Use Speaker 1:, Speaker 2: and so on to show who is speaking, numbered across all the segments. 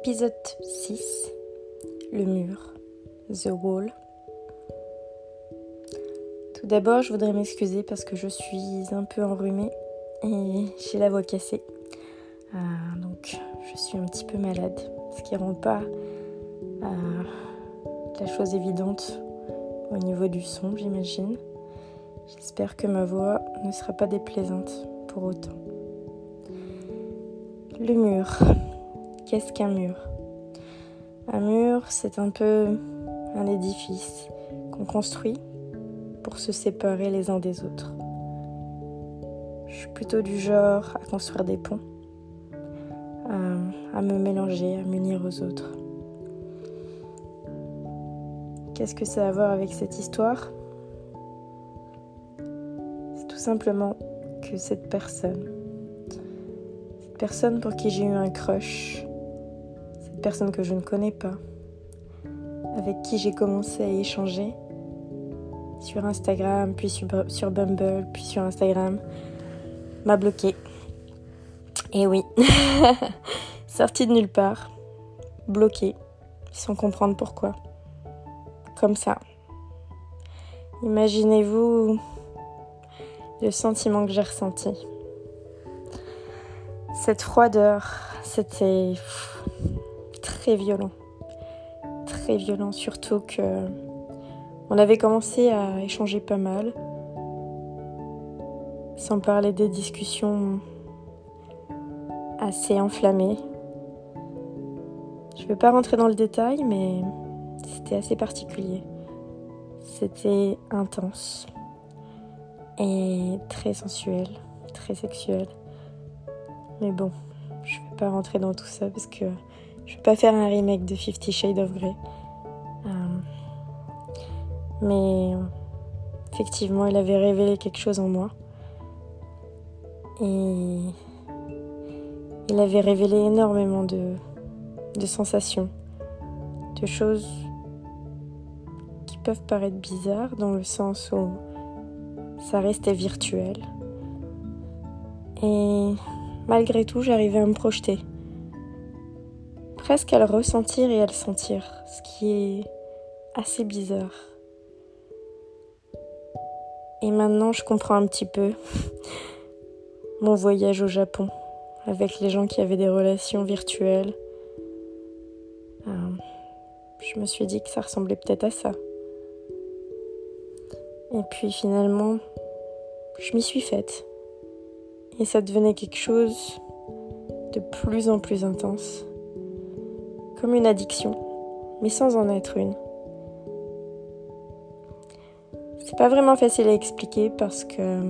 Speaker 1: Épisode 6 Le mur. The Wall. Tout d'abord, je voudrais m'excuser parce que je suis un peu enrhumée et j'ai la voix cassée. Euh, donc, je suis un petit peu malade, ce qui rend pas euh, la chose évidente au niveau du son, j'imagine. J'espère que ma voix ne sera pas déplaisante pour autant. Le mur. Qu'est-ce qu'un mur? Un mur, c'est un peu un édifice qu'on construit pour se séparer les uns des autres. Je suis plutôt du genre à construire des ponts, à, me mélanger, à m'unir aux autres. Qu'est-ce que ça a à voir avec cette histoire? C'est tout simplement que cette personne, cette personne pour qui j'ai eu un crush, cette personne que je ne connais pas, avec qui j'ai commencé à échanger sur Instagram, puis sur, Bumble, puis sur Instagram, m'a bloqué. Et oui, sorti de nulle part, bloqué, sans comprendre pourquoi. Comme ça. Imaginez-vous le sentiment que j'ai ressenti. Cette froideur, c'était très violent. Très violent, surtout que on avait commencé à échanger pas mal, sans parler des discussions assez enflammées. Je ne vais pas rentrer dans le détail, mais c'était assez particulier. C'était intense et très sensuel, très sexuel. Mais bon, je ne vais pas rentrer dans tout ça parce que je vais pas faire un remake de Fifty Shades of Grey. Euh, mais effectivement, il avait révélé quelque chose en moi. Et il avait révélé énormément de sensations, de choses qui peuvent paraître bizarres dans le sens où ça restait virtuel. Et malgré tout, j'arrivais à me projeter. Presque à le ressentir et à le sentir, ce qui est assez bizarre. Et maintenant, je comprends un petit peu mon voyage au Japon avec les gens qui avaient des relations virtuelles. Euh, je me suis dit que ça ressemblait peut-être à ça. Et puis finalement, je m'y suis faite. Et ça devenait quelque chose de plus en plus intense. Comme une addiction, mais sans en être une. C'est pas vraiment facile à expliquer parce que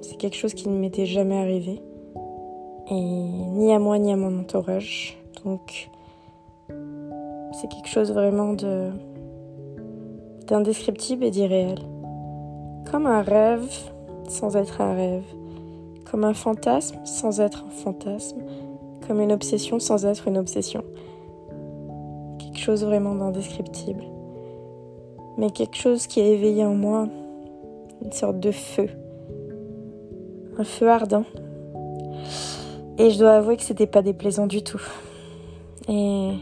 Speaker 1: c'est quelque chose qui ne m'était jamais arrivé. Et ni à moi ni à mon entourage. Donc c'est quelque chose vraiment de d'indescriptible et d'irréel. Comme un rêve sans être un rêve. Comme un fantasme sans être un fantasme. Comme une obsession sans être une obsession. Chose vraiment d'indescriptible mais quelque chose qui a éveillé en moi une sorte de feu, un feu ardent. Et je dois avouer que c'était pas déplaisant du tout. Et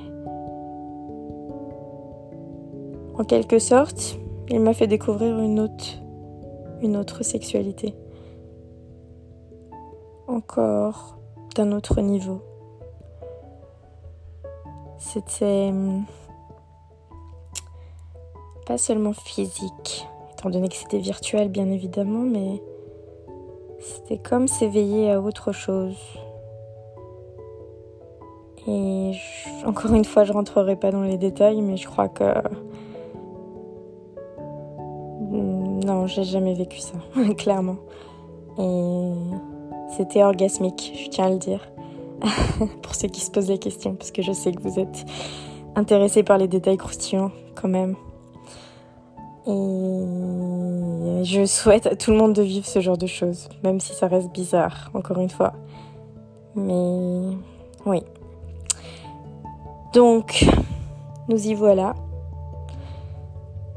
Speaker 1: en quelque sorte, il m'a fait découvrir une autre, une autre sexualité. Encore d'un autre niveau. C'était pas seulement physique, étant donné que c'était virtuel bien évidemment, mais c'était comme s'éveiller à autre chose. Et encore une fois, je rentrerai pas dans les détails, mais je crois que non, j'ai jamais vécu ça, clairement. Et c'était orgasmique, je tiens à le dire, pour ceux qui se posent la question, parce que je sais que vous êtes intéressés par les détails croustillants quand même. Et je souhaite à tout le monde de vivre ce genre de choses, même si ça reste bizarre, encore une fois. Mais oui. Donc, nous y voilà.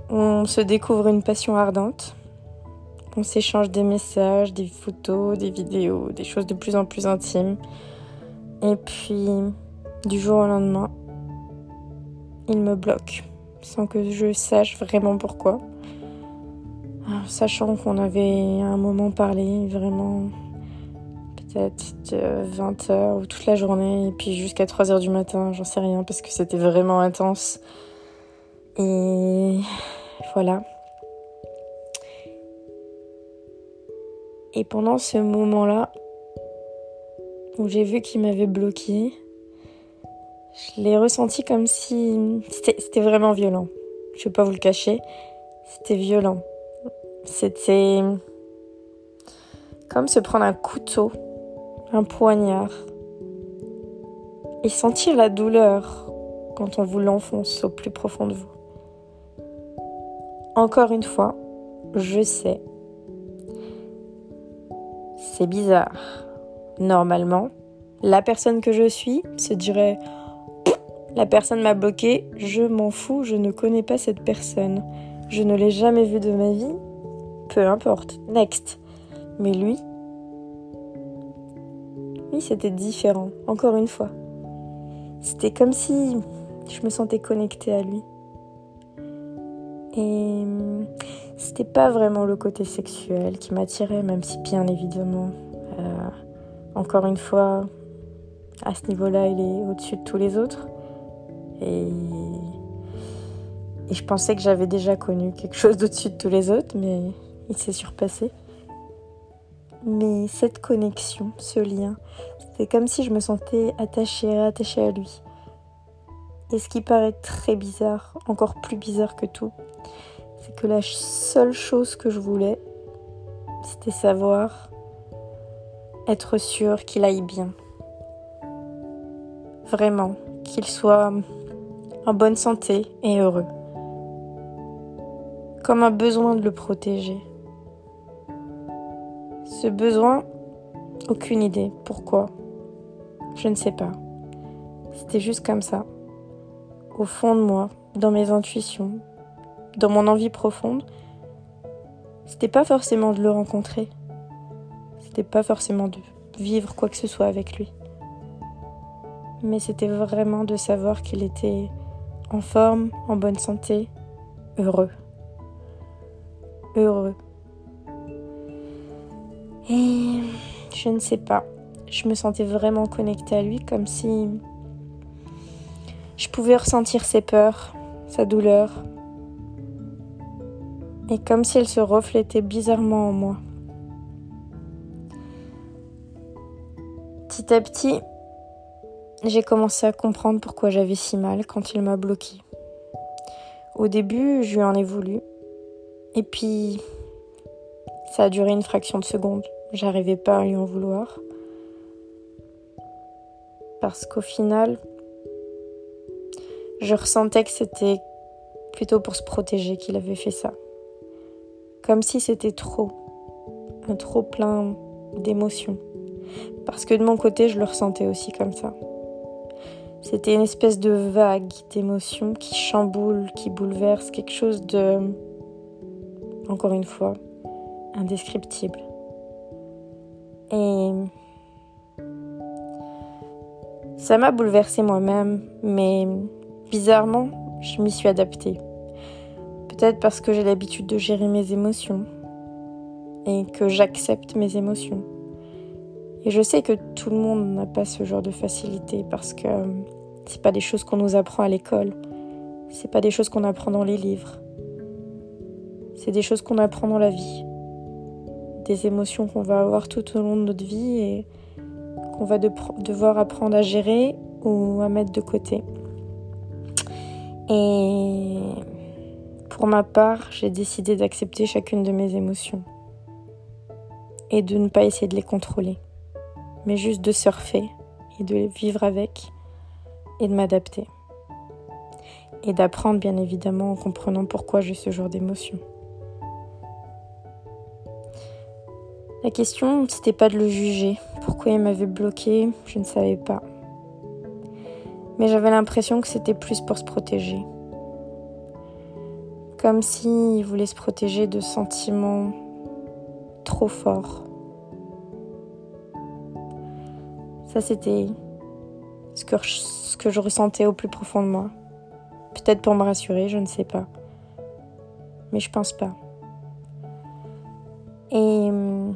Speaker 1: On se découvre une passion ardente. On s'échange des messages, des photos, des vidéos, des choses de plus en plus intimes. Et puis, du jour au lendemain, il me bloque sans que je sache vraiment pourquoi. Sachant qu'on avait un moment parlé vraiment peut-être 20h ou toute la journée et puis jusqu'à 3h du matin, j'en sais rien parce que c'était vraiment intense. Et voilà. Et pendant ce moment-là, où j'ai vu qu'il m'avait bloqué, je l'ai ressenti comme si c'était vraiment violent. Je vais pas vous le cacher, c'était violent. C'était comme se prendre un couteau, un poignard, et sentir la douleur quand on vous l'enfonce au plus profond de vous. Encore une fois, je sais. C'est bizarre. Normalement, la personne que je suis se dirait la personne m'a bloqué, je m'en fous, je ne connais pas cette personne. Je ne l'ai jamais vue de ma vie. Peu importe, next. Mais lui, lui c'était différent, encore une fois. C'était comme si je me sentais connectée à lui. Et c'était pas vraiment le côté sexuel qui m'attirait, même si bien évidemment, euh, encore une fois, à ce niveau-là, il est au-dessus de tous les autres. Et, je pensais que j'avais déjà connu quelque chose d'au-dessus de tous les autres, mais il s'est surpassé. Mais cette connexion, ce lien, c'est comme si je me sentais attachée, attachée à lui. Et ce qui paraît très bizarre, encore plus bizarre que tout, c'est que la seule chose que je voulais, c'était savoir être sûr qu'il aille bien. Vraiment, qu'il soit en bonne santé et heureux. Comme un besoin de le protéger. Ce besoin, aucune idée. Pourquoi? Je ne sais pas. C'était juste comme ça. Au fond de moi, dans mes intuitions, dans mon envie profonde, c'était pas forcément de le rencontrer. C'était pas forcément de vivre quoi que ce soit avec lui. Mais c'était vraiment de savoir qu'il était en forme, en bonne santé, heureux. Heureux. Et je ne sais pas, je me sentais vraiment connectée à lui comme si je pouvais ressentir ses peurs, sa douleur, et comme si elle se reflétait bizarrement en moi. Petit à petit, j'ai commencé à comprendre pourquoi j'avais si mal quand il m'a bloqué. Au début, je lui en ai voulu. Et puis, ça a duré une fraction de seconde. J'arrivais pas à lui en vouloir. Parce qu'au final, je ressentais que c'était plutôt pour se protéger qu'il avait fait ça. Comme si c'était trop. Un trop plein d'émotions. Parce que de mon côté, je le ressentais aussi comme ça. C'était une espèce de vague d'émotions qui chamboule, qui bouleverse, quelque chose de, encore une fois, indescriptible. Et ça m'a bouleversée moi-même, mais bizarrement, je m'y suis adaptée. Peut-être parce que j'ai l'habitude de gérer mes émotions et que j'accepte mes émotions. Et je sais que tout le monde n'a pas ce genre de facilité parce que c'est pas des choses qu'on nous apprend à l'école. C'est pas des choses qu'on apprend dans les livres. C'est des choses qu'on apprend dans la vie. Des émotions qu'on va avoir tout au long de notre vie et qu'on va devoir apprendre à gérer ou à mettre de côté. Et pour ma part, j'ai décidé d'accepter chacune de mes émotions et de ne pas essayer de les contrôler mais juste de surfer et de vivre avec et de m'adapter. Et d'apprendre bien évidemment en comprenant pourquoi j'ai ce genre d'émotion. La question, c'était pas de le juger. Pourquoi il m'avait bloqué, je ne savais pas. Mais j'avais l'impression que c'était plus pour se protéger. Comme s'il voulait se protéger de sentiments trop forts Ça, c'était ce que, je, ressentais au plus profond de moi. Peut-être pour me rassurer, je ne sais pas. Mais je pense pas. Et hum,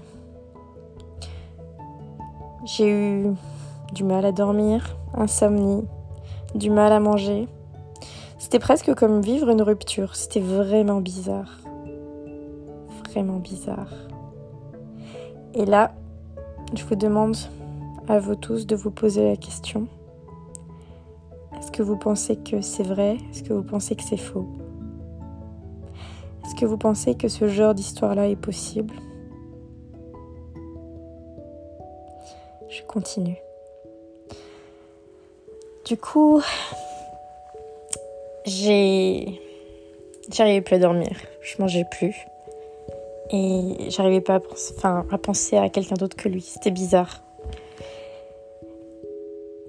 Speaker 1: j'ai eu du mal à dormir, insomnie, du mal à manger. C'était presque comme vivre une rupture. C'était vraiment bizarre. Vraiment bizarre. Et là, je vous demande à vous tous de vous poser la question. Est-ce que vous pensez que c'est vrai? Est-ce que vous pensez que c'est faux? Est-ce que vous pensez que ce genre d'histoire-là est possible? Je continue. Du coup, j'ai. J'arrivais plus à dormir. Je mangeais plus. Et j'arrivais pas à penser, à penser à quelqu'un d'autre que lui. C'était bizarre.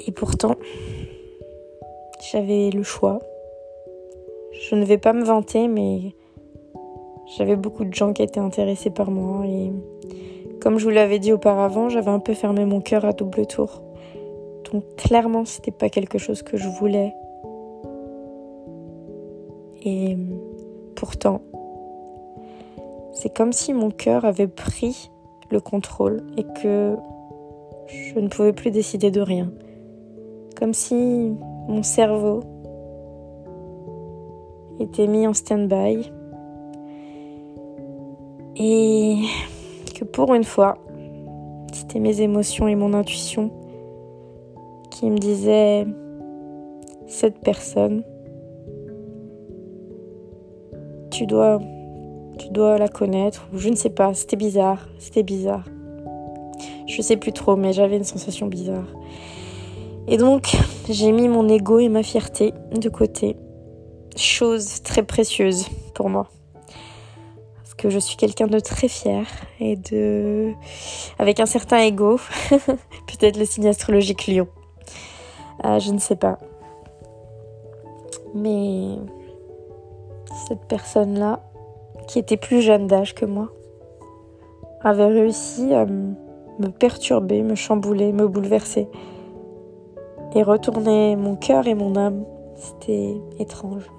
Speaker 1: Et pourtant, j'avais le choix. Je ne vais pas me vanter, mais j'avais beaucoup de gens qui étaient intéressés par moi. Et comme je vous l'avais dit auparavant, j'avais un peu fermé mon cœur à double tour. Donc clairement, c'était pas quelque chose que je voulais. Et pourtant, c'est comme si mon cœur avait pris le contrôle et que je ne pouvais plus décider de rien. Comme si mon cerveau était mis en stand-by et que pour une fois, c'était mes émotions et mon intuition qui me disaient cette personne, tu dois tu dois la connaître je ne sais pas, c'était bizarre, c'était bizarre. Je sais plus trop mais j'avais une sensation bizarre. Et donc, j'ai mis mon ego et ma fierté de côté. Chose très précieuse pour moi. Parce que je suis quelqu'un de très fier et de. avec un certain ego. Peut-être le signe astrologique lion. Euh, je ne sais pas. Mais. Cette personne-là, qui était plus jeune d'âge que moi, avait réussi à me perturber, me chambouler, me bouleverser et retourner mon cœur et mon âme. C'était étrange.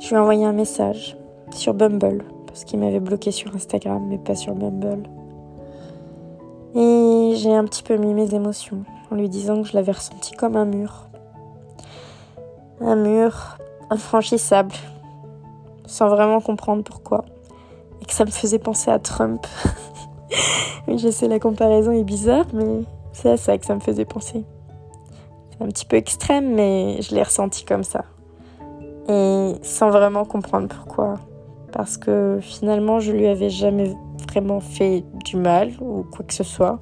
Speaker 1: Je lui ai envoyé un message sur Bumble parce qu'il m'avait bloqué sur Instagram mais pas sur Bumble. Et j'ai un petit peu mis mes émotions en lui disant que je l'avais ressenti comme un mur. Un mur infranchissable sans vraiment comprendre pourquoi. Et que ça me faisait penser à Trump. je sais, la comparaison est bizarre, mais c'est à ça que ça me faisait penser. C'est un petit peu extrême, mais je l'ai ressenti comme ça. Et sans vraiment comprendre pourquoi. Parce que finalement, je lui avais jamais vraiment fait du mal ou quoi que ce soit.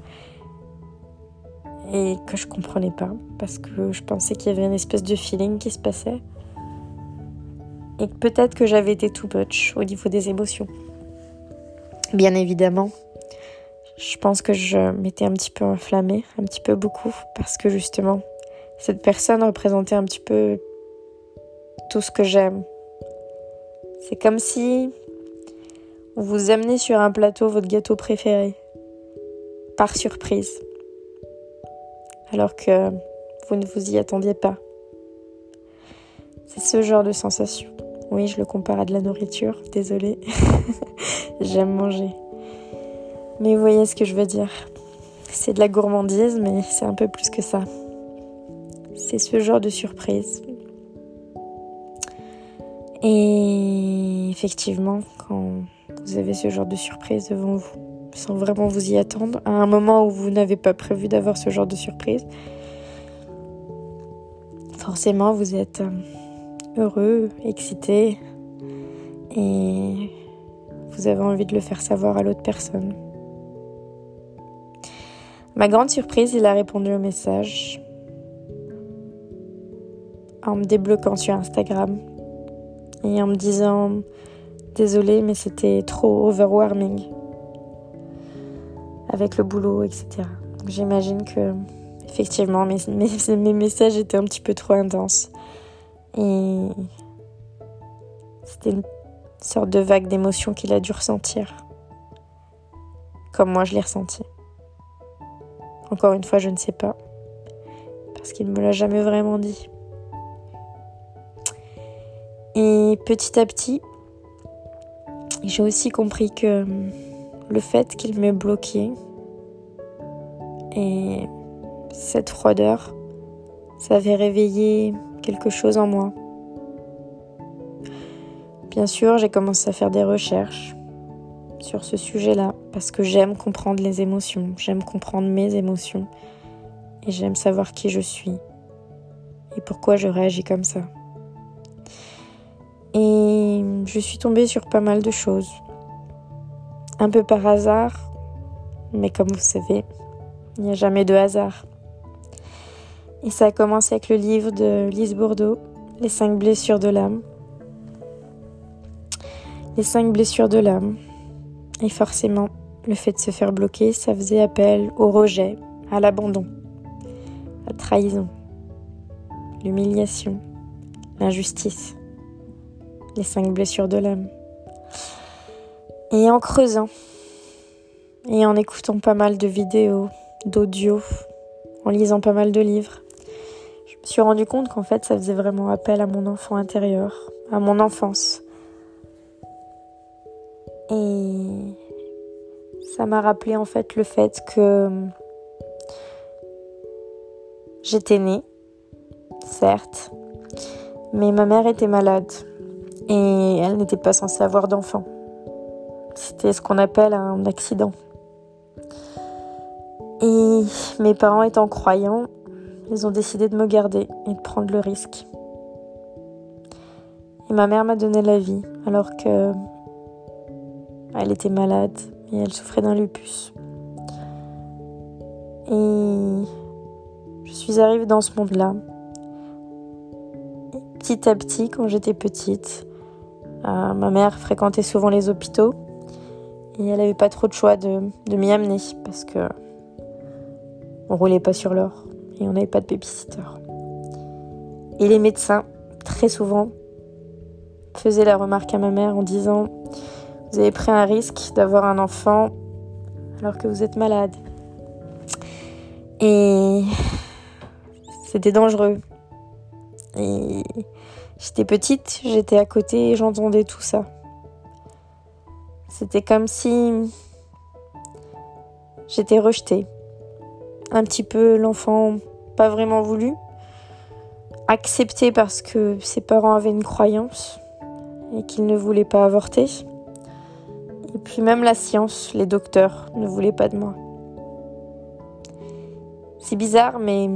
Speaker 1: Et que je comprenais pas. Parce que je pensais qu'il y avait une espèce de feeling qui se passait. Et peut-être que j'avais été too much au niveau des émotions. Bien évidemment, je pense que je m'étais un petit peu enflammée, un petit peu beaucoup, parce que justement, cette personne représentait un petit peu tout ce que j'aime. C'est comme si on vous amenait sur un plateau votre gâteau préféré, par surprise, alors que vous ne vous y attendiez pas. C'est ce genre de sensation. Oui, je le compare à de la nourriture, désolée. J'aime manger. Mais vous voyez ce que je veux dire. C'est de la gourmandise, mais c'est un peu plus que ça. C'est ce genre de surprise. Et effectivement, quand vous avez ce genre de surprise devant vous, sans vraiment vous y attendre, à un moment où vous n'avez pas prévu d'avoir ce genre de surprise, forcément vous êtes euh, heureux, excité, et vous avez envie de le faire savoir à l'autre personne. Ma grande surprise, il a répondu au message en me débloquant sur Instagram et en me disant désolé mais c'était trop overwhelming avec le boulot etc. J'imagine que effectivement mes, mes, mes messages étaient un petit peu trop intenses et c'était une sorte de vague d'émotion qu'il a dû ressentir comme moi je l'ai ressenti. Encore une fois, je ne sais pas. Parce qu'il ne me l'a jamais vraiment dit. petit à petit, j'ai aussi compris que le fait qu'il me bloquait et cette froideur, ça avait réveillé quelque chose en moi. Bien sûr, j'ai commencé à faire des recherches sur ce sujet-là parce que j'aime comprendre les émotions, j'aime comprendre mes émotions et j'aime savoir qui je suis et pourquoi je réagis comme ça. Et je suis tombée sur pas mal de choses. Un peu par hasard, mais comme vous savez, il n'y a jamais de hasard. Et ça a commencé avec le livre de Lise Bourdeau, Les cinq blessures de l'âme. Les cinq blessures de l'âme. Et forcément, le fait de se faire bloquer, ça faisait appel au rejet, à l'abandon, à la trahison, l'humiliation, l'injustice. Les cinq blessures de l'âme. Et en creusant, et en écoutant pas mal de vidéos, d'audio, en lisant pas mal de livres, je me suis rendu compte qu'en fait ça faisait vraiment appel à mon enfant intérieur, à mon enfance. Et ça m'a rappelé en fait le fait que j'étais née, certes, mais ma mère était malade et elle n'était pas censée avoir d'enfant. C'était ce qu'on appelle un accident. Et mes parents étant croyants, ils ont décidé de me garder et de prendre le risque. Et ma mère m'a donné la vie alors que elle était malade et elle souffrait d'un lupus. Et je suis arrivée dans ce monde-là. Petit à petit, quand j'étais petite, euh, ma mère fréquentait souvent les hôpitaux et elle n'avait pas trop de choix de, m'y amener parce que on roulait pas sur l'or et on n'avait pas de babysitter. Et les médecins, très souvent, faisaient la remarque à ma mère en disant Vous avez pris un risque d'avoir un enfant alors que vous êtes malade. Et c'était dangereux. Et j'étais petite, j'étais à côté et j'entendais tout ça. C'était comme si j'étais rejetée un petit peu l'enfant pas vraiment voulu, accepté parce que ses parents avaient une croyance et qu'ils ne voulaient pas avorter. Et puis même la science, les docteurs ne voulaient pas de moi. C'est bizarre, mais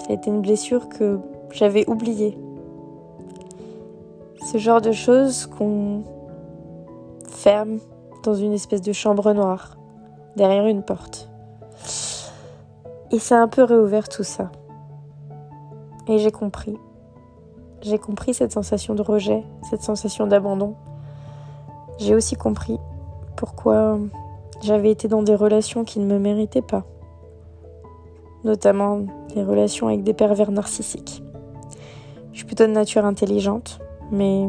Speaker 1: ça a été une blessure que j'avais oubliée. Ce genre de choses qu'on ferme dans une espèce de chambre noire, derrière une porte. Et ça a un peu réouvert tout ça. Et j'ai compris. J'ai compris cette sensation de rejet, cette sensation d'abandon. J'ai aussi compris pourquoi j'avais été dans des relations qui ne me méritaient pas. Notamment des relations avec des pervers narcissiques. Je suis plutôt de nature intelligente, mais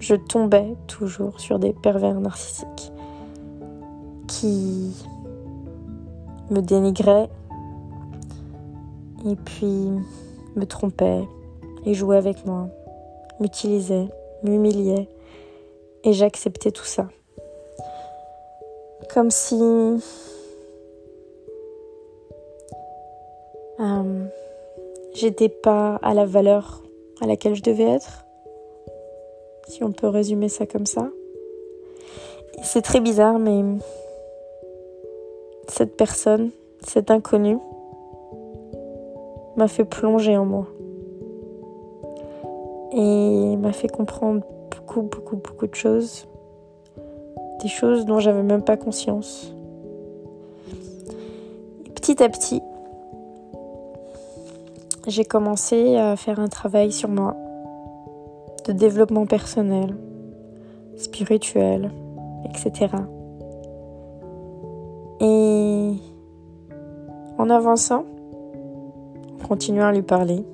Speaker 1: je tombais toujours sur des pervers narcissiques qui me dénigrait et puis me trompait et jouait avec moi, m'utilisait, m'humiliait et j'acceptais tout ça. Comme si euh, j'étais pas à la valeur à laquelle je devais être, si on peut résumer ça comme ça. C'est très bizarre, mais cette personne, cet inconnu, m'a fait plonger en moi. Et m'a fait comprendre beaucoup, beaucoup, beaucoup de choses. Des choses dont j'avais même pas conscience. petit à petit, j'ai commencé à faire un travail sur moi, de développement personnel, spirituel, etc. Et en avançant, en continuant à lui parler,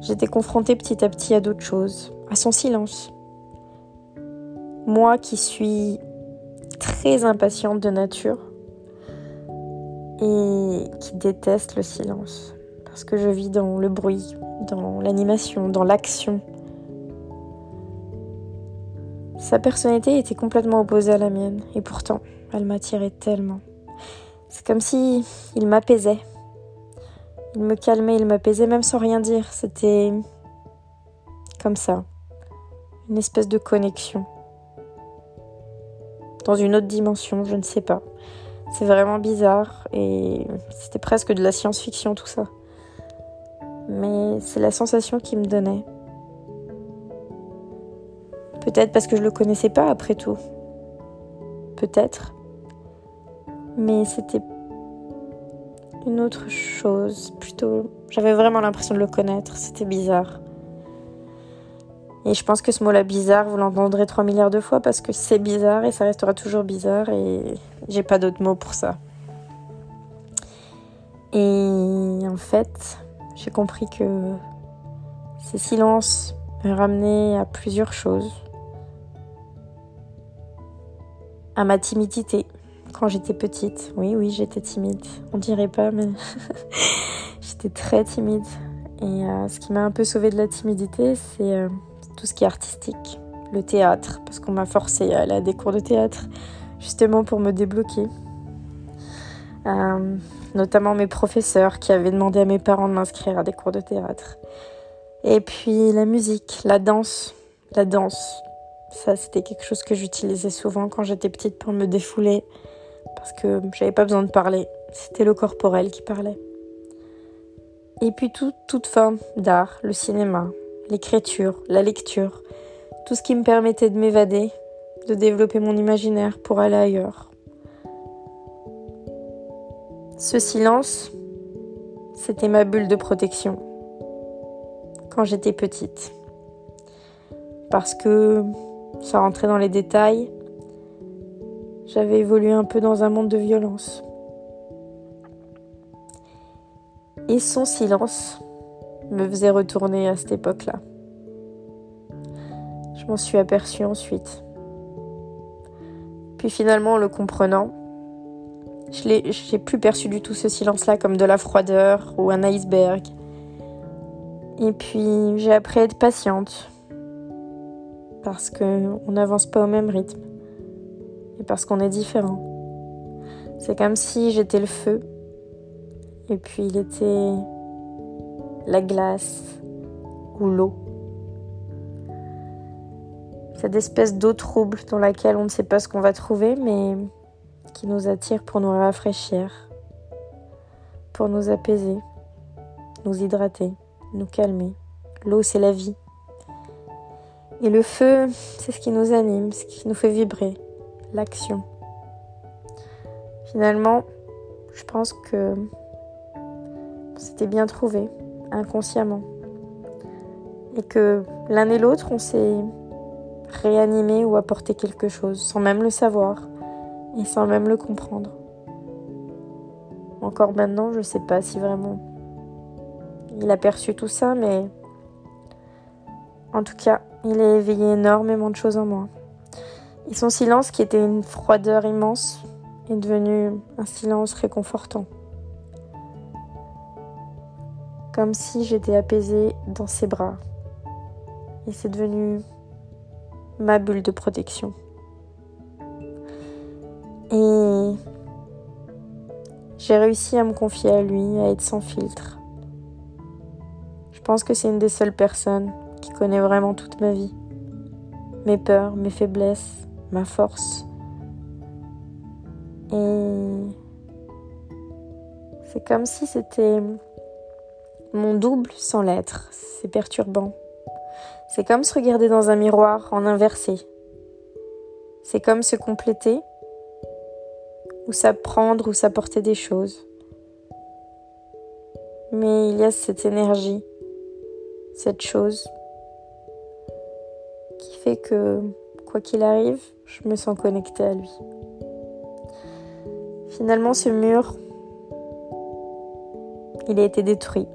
Speaker 1: j'étais confrontée petit à petit à d'autres choses, à son silence. Moi qui suis très impatiente de nature et qui déteste le silence. parce que je vis dans le bruit, dans l'animation, dans l'action. Sa personnalité était complètement opposée à la mienne, et pourtant, elle m'attirait tellement. C'est comme si il m'apaisait. Il me calmait, il m'apaisait même sans rien dire. C'était comme ça, une espèce de connexion. Dans une autre dimension, je ne sais pas. C'est vraiment bizarre et c'était presque de la science-fiction tout ça. Mais c'est la sensation qu'il me donnait. Peut-être parce que je le connaissais pas après tout. Peut-être. Mais c'était une autre chose. Plutôt, j'avais vraiment l'impression de le connaître. C'était bizarre. Et je pense que ce mot-là bizarre, vous l'entendrez 3 milliards de fois parce que c'est bizarre et ça restera toujours bizarre et j'ai pas d'autres mots pour ça. Et en fait, j'ai compris que ces silences me ramenaient à plusieurs choses. À ma timidité quand j'étais petite. Oui, oui, j'étais timide. On dirait pas, mais j'étais très timide. Et euh, ce qui m'a un peu sauvée de la timidité, c'est euh, tout ce qui est artistique, le théâtre, parce qu'on m'a forcé à aller à des cours de théâtre, justement pour me débloquer. Euh, notamment mes professeurs qui avaient demandé à mes parents de m'inscrire à des cours de théâtre. Et puis la musique, la danse, la danse. Ça, c'était quelque chose que j'utilisais souvent quand j'étais petite pour me défouler, parce que j'avais pas besoin de parler. C'était le corporel qui parlait. Et puis toute forme d'art, le cinéma, l'écriture, la lecture, tout ce qui me permettait de m'évader, de développer mon imaginaire pour aller ailleurs. Ce silence, c'était ma bulle de protection quand j'étais petite. Parce que, sans rentrer dans les détails, j'avais évolué un peu dans un monde de violence. Et son silence me faisait retourner à cette époque-là. Je m'en suis aperçue ensuite. Puis finalement, en le comprenant, je n'ai plus perçu du tout ce silence-là comme de la froideur ou un iceberg. Et puis j'ai appris à être patiente parce qu'on n'avance pas au même rythme et parce qu'on est différent. C'est comme si j'étais le feu et puis il était la glace ou l'eau. Cette espèce d'eau trouble dans laquelle on ne sait pas ce qu'on va trouver, mais qui nous attire pour nous rafraîchir, pour nous apaiser, nous hydrater, nous calmer. L'eau, c'est la vie. Et le feu, c'est ce qui nous anime, ce qui nous fait vibrer, l'action. Finalement, je pense que c'était bien trouvé inconsciemment. Et que l'un et l'autre, on s'est réanimé ou apporté quelque chose sans même le savoir et sans même le comprendre. Encore maintenant, je ne sais pas si vraiment il a perçu tout ça, mais en tout cas, il a éveillé énormément de choses en moi. Et son silence, qui était une froideur immense, est devenu un silence réconfortant comme si j'étais apaisée dans ses bras. Et c'est devenu ma bulle de protection. Et j'ai réussi à me confier à lui, à être sans filtre. Je pense que c'est une des seules personnes qui connaît vraiment toute ma vie. Mes peurs, mes faiblesses, ma force. Et c'est comme si c'était mon double sans l'être. C'est perturbant. C'est comme se regarder dans un miroir en inversé. C'est comme se compléter ou s'apprendre ou s'apporter des choses. Mais il y a cette énergie, cette chose qui fait que, quoi qu'il arrive, je me sens connectée à lui. Finalement, ce mur, il a été détruit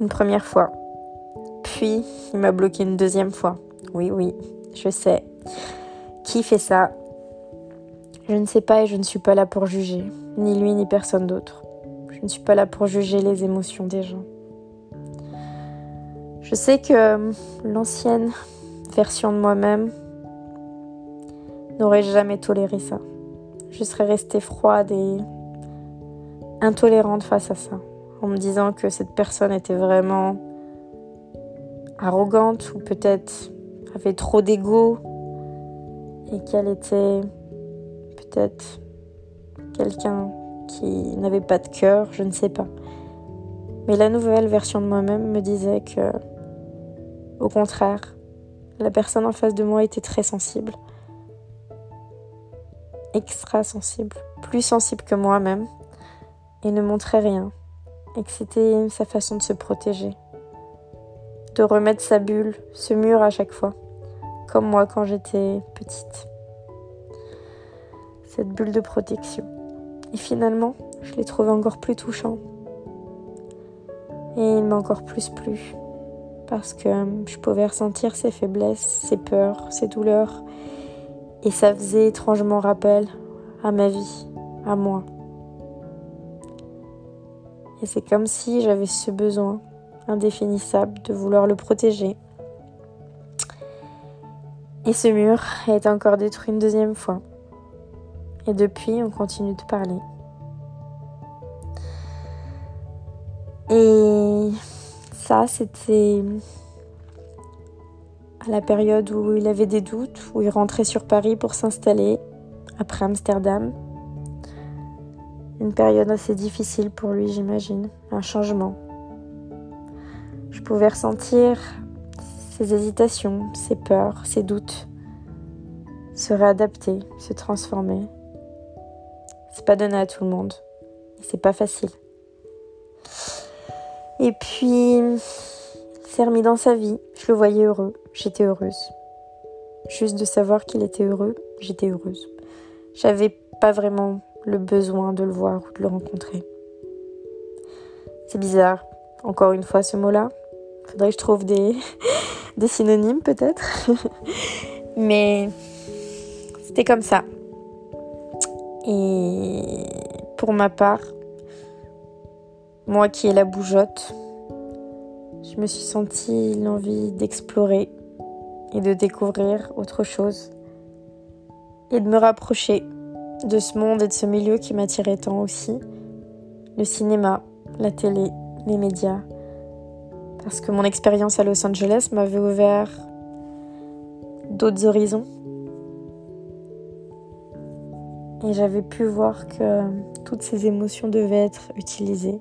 Speaker 1: une première fois. Puis, il m'a bloqué une deuxième fois. Oui, oui, je sais. Qui fait ça? Je ne sais pas et je ne suis pas là pour juger, ni lui ni personne d'autre. Je ne suis pas là pour juger les émotions des gens. Je sais que l'ancienne version de moi-même n'aurait jamais toléré ça. Je serais restée froide et intolérante face à ça, en me disant que cette personne était vraiment arrogante ou peut-être avait trop d'ego et qu'elle était peut-être quelqu'un qui n'avait pas de cœur, je ne sais pas. Mais la nouvelle version de moi-même me disait que, au contraire, la personne en face de moi était très sensible, extra sensible, plus sensible que moi-même, et ne montrait rien, et que c'était sa façon de se protéger, de remettre sa bulle, ce mur à chaque fois, comme moi quand j'étais petite. Cette bulle de protection. Et finalement, je l'ai trouvé encore plus touchant. Et il m'a encore plus plu. Parce que je pouvais ressentir ses faiblesses, ses peurs, ses douleurs. Et ça faisait étrangement rappel à ma vie, à moi. Et c'est comme si j'avais ce besoin indéfinissable de vouloir le protéger. Et ce mur été encore détruit une deuxième fois. Et depuis, on continue de parler. Et ça, c'était à la période où il avait des doutes, où il rentrait sur Paris pour s'installer après Amsterdam. Une période assez difficile pour lui, j'imagine, un changement. Je pouvais ressentir ses hésitations, ses peurs, ses doutes se réadapter, se transformer. C'est pas donné à tout le monde. C'est pas facile. Et puis, il s'est remis dans sa vie. Je le voyais heureux. J'étais heureuse. Juste de savoir qu'il était heureux, j'étais heureuse. J'avais pas vraiment le besoin de le voir ou de le rencontrer. C'est bizarre, encore une fois, ce mot-là. Faudrait que je trouve des, des synonymes peut-être. Mais c'était comme ça. Et pour ma part, moi qui ai la bougeotte, je me suis sentie l'envie d'explorer et de découvrir autre chose et de me rapprocher de ce monde et de ce milieu qui m'attirait tant aussi, le cinéma, la télé, les médias, parce que mon expérience à Los Angeles m'avait ouvert d'autres horizons et j'avais pu voir que toutes ces émotions devaient être utilisées.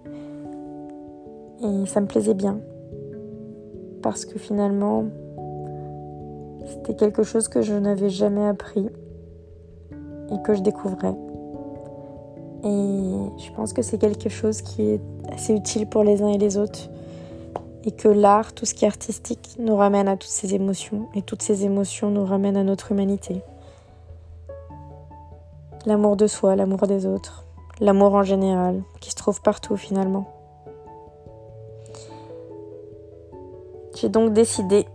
Speaker 1: Et ça me plaisait bien. Parce que finalement, c'était quelque chose que je n'avais jamais appris et que je découvrais. Et je pense que c'est quelque chose qui est assez utile pour les uns et les autres. Et que l'art, tout ce qui est artistique, nous ramène à toutes ces émotions. Et toutes ces émotions nous ramènent à notre humanité l'amour de soi, l'amour des autres, l'amour en général, qui se trouve partout finalement. J'ai donc décidé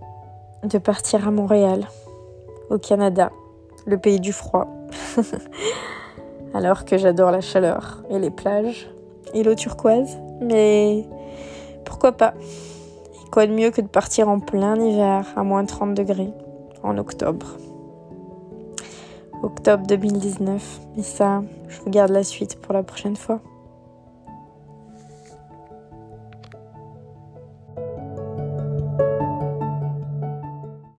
Speaker 1: de partir à Montréal, au Canada, le pays du froid. Alors que j'adore la chaleur et les plages et l'eau turquoise, mais pourquoi pas? Et quoi de mieux que de partir en plein hiver à moins 30 degrés en octobre? Octobre 2019. Mais ça, je vous garde la suite pour la prochaine fois.